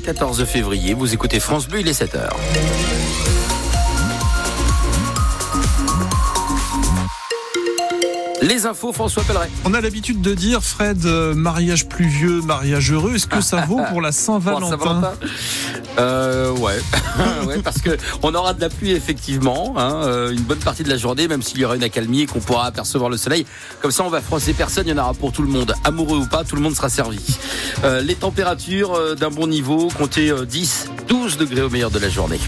14 février. Vous écoutez France Bleu, il est 7h. Les infos, François Pelleret. On a l'habitude de dire, Fred, euh, mariage pluvieux, mariage heureux. Est-ce que ça vaut pour la Saint-Valentin euh, ouais. ouais, parce que on aura de la pluie effectivement, hein, euh, une bonne partie de la journée, même s'il y aura une accalmie et qu'on pourra apercevoir le soleil. Comme ça, on va froisser personne, il y en aura pour tout le monde, amoureux ou pas, tout le monde sera servi. Euh, les températures d'un bon niveau, comptez 10, 12 degrés au meilleur de la journée.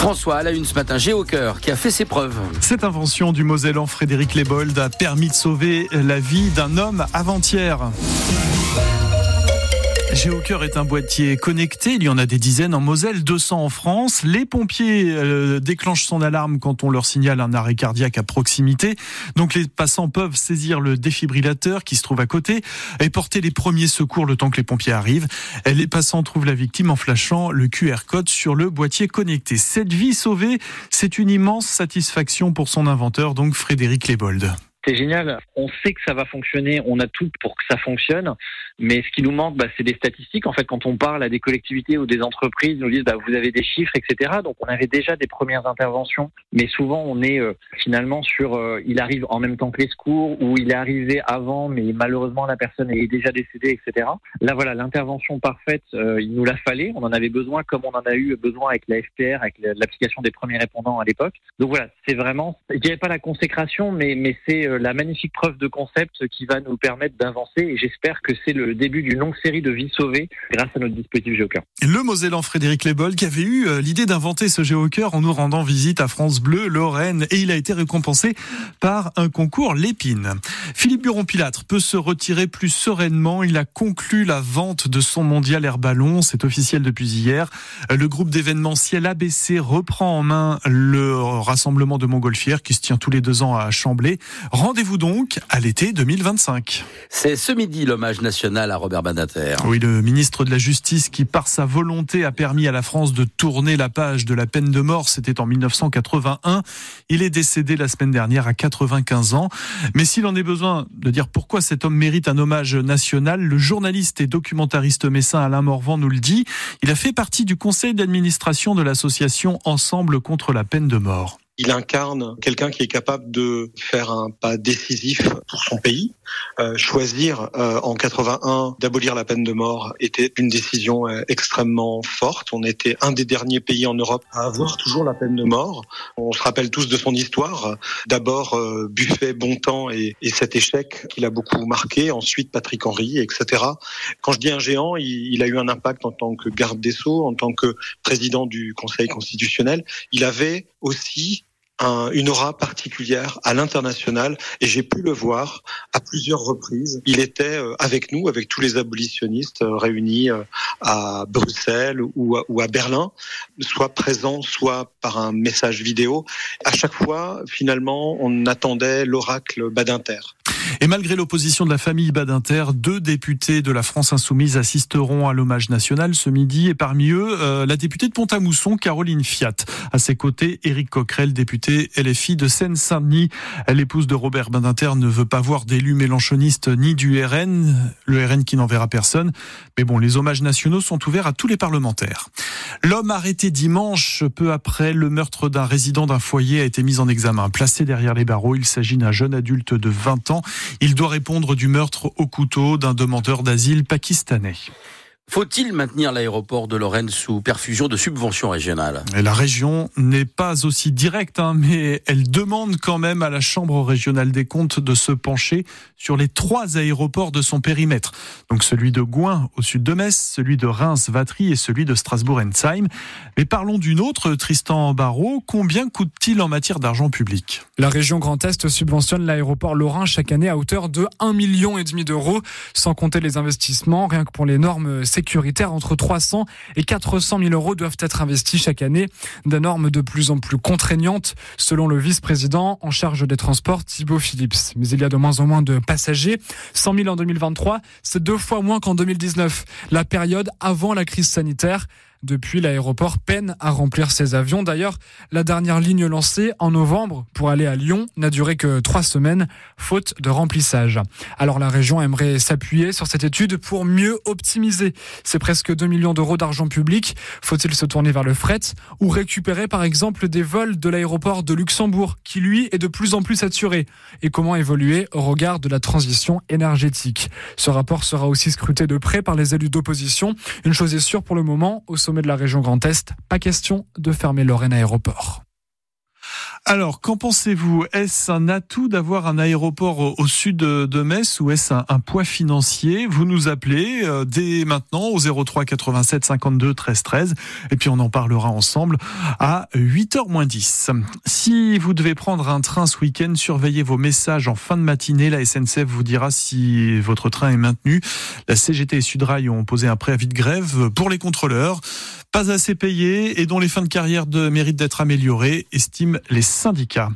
François, à la une ce matin, Géocoeur qui a fait ses preuves. Cette invention du Mosellan Frédéric Lebold a permis de sauver la vie d'un homme avant-hier. Géocœur est un boîtier connecté, il y en a des dizaines en Moselle, 200 en France. Les pompiers euh, déclenchent son alarme quand on leur signale un arrêt cardiaque à proximité. Donc les passants peuvent saisir le défibrillateur qui se trouve à côté et porter les premiers secours le temps que les pompiers arrivent. Les passants trouvent la victime en flashant le QR code sur le boîtier connecté. Cette vie sauvée, c'est une immense satisfaction pour son inventeur, donc Frédéric Lebold. C'est génial. On sait que ça va fonctionner. On a tout pour que ça fonctionne. Mais ce qui nous manque, bah, c'est des statistiques. En fait, quand on parle à des collectivités ou des entreprises, ils nous disent bah, vous avez des chiffres, etc. Donc, on avait déjà des premières interventions. Mais souvent, on est euh, finalement sur euh, il arrive en même temps que les secours ou il est arrivé avant, mais malheureusement la personne est déjà décédée, etc. Là, voilà, l'intervention parfaite, euh, il nous la fallait. On en avait besoin, comme on en a eu besoin avec la FPR, avec l'application des premiers répondants à l'époque. Donc voilà, c'est vraiment, je dirais pas la consécration, mais mais c'est la magnifique preuve de concept qui va nous permettre d'avancer. Et j'espère que c'est le début d'une longue série de vies sauvées grâce à notre dispositif Géocœur. Le Mosellan Frédéric Lebol qui avait eu euh, l'idée d'inventer ce Géocœur en nous rendant visite à France Bleu, Lorraine, et il a été récompensé par un concours Lépine. Philippe Buron-Pilâtre peut se retirer plus sereinement. Il a conclu la vente de son mondial air ballon. C'est officiel depuis hier. Le groupe d'événementiel ABC reprend en main le rassemblement de Montgolfière qui se tient tous les deux ans à Chamblay. Rendez-vous donc à l'été 2025. C'est ce midi l'hommage national à Robert Badinter. Oui, le ministre de la Justice qui, par sa volonté, a permis à la France de tourner la page de la peine de mort. C'était en 1981. Il est décédé la semaine dernière à 95 ans. Mais s'il en est besoin de dire pourquoi cet homme mérite un hommage national, le journaliste et documentariste messin Alain Morvan nous le dit. Il a fait partie du conseil d'administration de l'association Ensemble contre la peine de mort il incarne quelqu'un qui est capable de faire un pas décisif pour son pays. Euh, choisir euh, en 81 d'abolir la peine de mort était une décision euh, extrêmement forte. On était un des derniers pays en Europe à avoir toujours la peine de mort. On se rappelle tous de son histoire. D'abord euh, Buffet, Bontemps et, et cet échec qui l'a beaucoup marqué. Ensuite Patrick Henry, etc. Quand je dis un géant, il, il a eu un impact en tant que garde des sceaux, en tant que président du Conseil constitutionnel. Il avait aussi une aura particulière à l'international et j'ai pu le voir à plusieurs reprises. Il était euh, avec nous, avec tous les abolitionnistes euh, réunis euh, à Bruxelles ou à, ou à Berlin, soit présent, soit par un message vidéo. À chaque fois, finalement, on attendait l'oracle Badinter. Et malgré l'opposition de la famille Badinter, deux députés de la France insoumise assisteront à l'hommage national ce midi et parmi eux, euh, la députée de Pont-à-Mousson, Caroline Fiat. À ses côtés, Éric Coquerel, député LFI de Seine-Saint-Denis. L'épouse de Robert Badinter ne veut pas voir d'élu mélanchoniste ni du RN, le RN qui n'enverra personne. Mais bon, les hommages nationaux sont ouverts à tous les parlementaires. L'homme arrêté dimanche, peu après le meurtre d'un résident d'un foyer, a été mis en examen. Placé derrière les barreaux, il s'agit d'un jeune adulte de 20 ans. Il doit répondre du meurtre au couteau d'un demandeur d'asile pakistanais. Faut-il maintenir l'aéroport de Lorraine sous perfusion de subventions régionales? La région n'est pas aussi directe, hein, mais elle demande quand même à la Chambre régionale des comptes de se pencher sur les trois aéroports de son périmètre. Donc celui de Gouin au sud de Metz, celui de Reims-Vatry et celui de Strasbourg-Ensheim. Mais parlons d'une autre, Tristan Barrault. Combien coûte-t-il en matière d'argent public? La région Grand Est subventionne l'aéroport lorrain chaque année à hauteur de 1,5 million d'euros, sans compter les investissements, rien que pour les normes sécuritaires, entre 300 et 400 000 euros doivent être investis chaque année. Des normes de plus en plus contraignantes, selon le vice-président en charge des transports, Thibaut Phillips. Mais il y a de moins en moins de passagers. 100 000 en 2023, c'est deux fois moins qu'en 2019, la période avant la crise sanitaire. Depuis, l'aéroport peine à remplir ses avions. D'ailleurs, la dernière ligne lancée en novembre pour aller à Lyon n'a duré que trois semaines, faute de remplissage. Alors la région aimerait s'appuyer sur cette étude pour mieux optimiser. C'est presque 2 millions d'euros d'argent public. Faut-il se tourner vers le fret ou récupérer par exemple des vols de l'aéroport de Luxembourg qui lui est de plus en plus saturé? Et comment évoluer au regard de la transition énergétique? Ce rapport sera aussi scruté de près par les élus d'opposition. Une chose est sûre pour le moment, de la région Grand Est, pas question de fermer Lorraine Aéroport. Alors, qu'en pensez-vous? Est-ce un atout d'avoir un aéroport au, sud de, Metz ou est-ce un, poids financier? Vous nous appelez euh, dès maintenant au 03 87 52 13 13 et puis on en parlera ensemble à 8h moins 10. Si vous devez prendre un train ce week-end, surveillez vos messages en fin de matinée. La SNCF vous dira si votre train est maintenu. La CGT et Sudrail ont posé un préavis de grève pour les contrôleurs pas assez payés et dont les fins de carrière de méritent d'être améliorées, estiment les syndicats.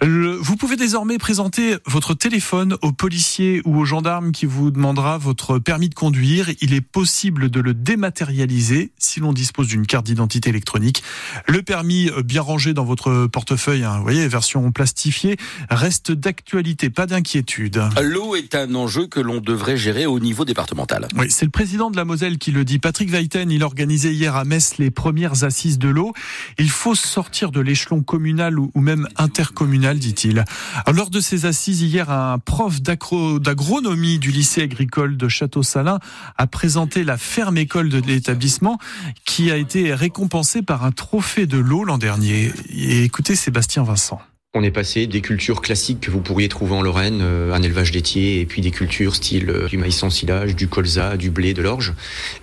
vous pouvez désormais présenter votre téléphone au policier ou au gendarme qui vous demandera votre permis de conduire. Il est possible de le dématérialiser si l'on dispose d'une carte d'identité électronique. Le permis euh, bien rangé dans votre portefeuille, hein, vous voyez, version plastifiée, reste d'actualité, pas d'inquiétude. L'eau est un enjeu que l'on devrait gérer au niveau départemental. Oui, c'est le président de la Moselle qui le dit. Patrick Weiten, il organisait hier à Metz les premières assises de l'eau. Il faut sortir de l'échelon communal ou même intercommunal, dit-il. Lors de ces assises hier, un prof d'agronomie du lycée agricole de Château-Salin a présenté la ferme école de l'établissement qui a été récompensée par un trophée de l'eau l'an dernier. Et écoutez Sébastien Vincent. On est passé des cultures classiques que vous pourriez trouver en Lorraine, euh, un élevage laitier, et puis des cultures style euh, du maïs sans silage, du colza, du blé, de l'orge.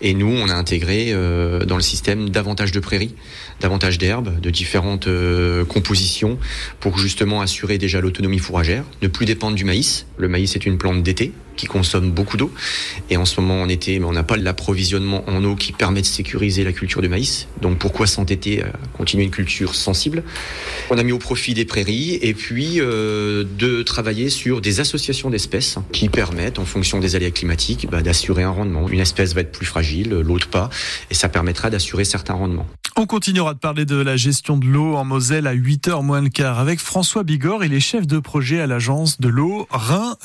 Et nous, on a intégré euh, dans le système davantage de prairies, davantage d'herbes, de différentes compositions, pour justement assurer déjà l'autonomie fourragère, ne plus dépendre du maïs. Le maïs est une plante d'été, qui consomment beaucoup d'eau. Et en ce moment, en été, on n'a pas l'approvisionnement en eau qui permet de sécuriser la culture du maïs. Donc pourquoi s'entêter à continuer une culture sensible? On a mis au profit des prairies et puis euh, de travailler sur des associations d'espèces qui permettent, en fonction des aléas climatiques, bah, d'assurer un rendement. Une espèce va être plus fragile, l'autre pas, et ça permettra d'assurer certains rendements. On continuera de parler de la gestion de l'eau en Moselle à 8h moins le quart avec François Bigorre. Il est chef de projet à l'agence de l'eau Rhin.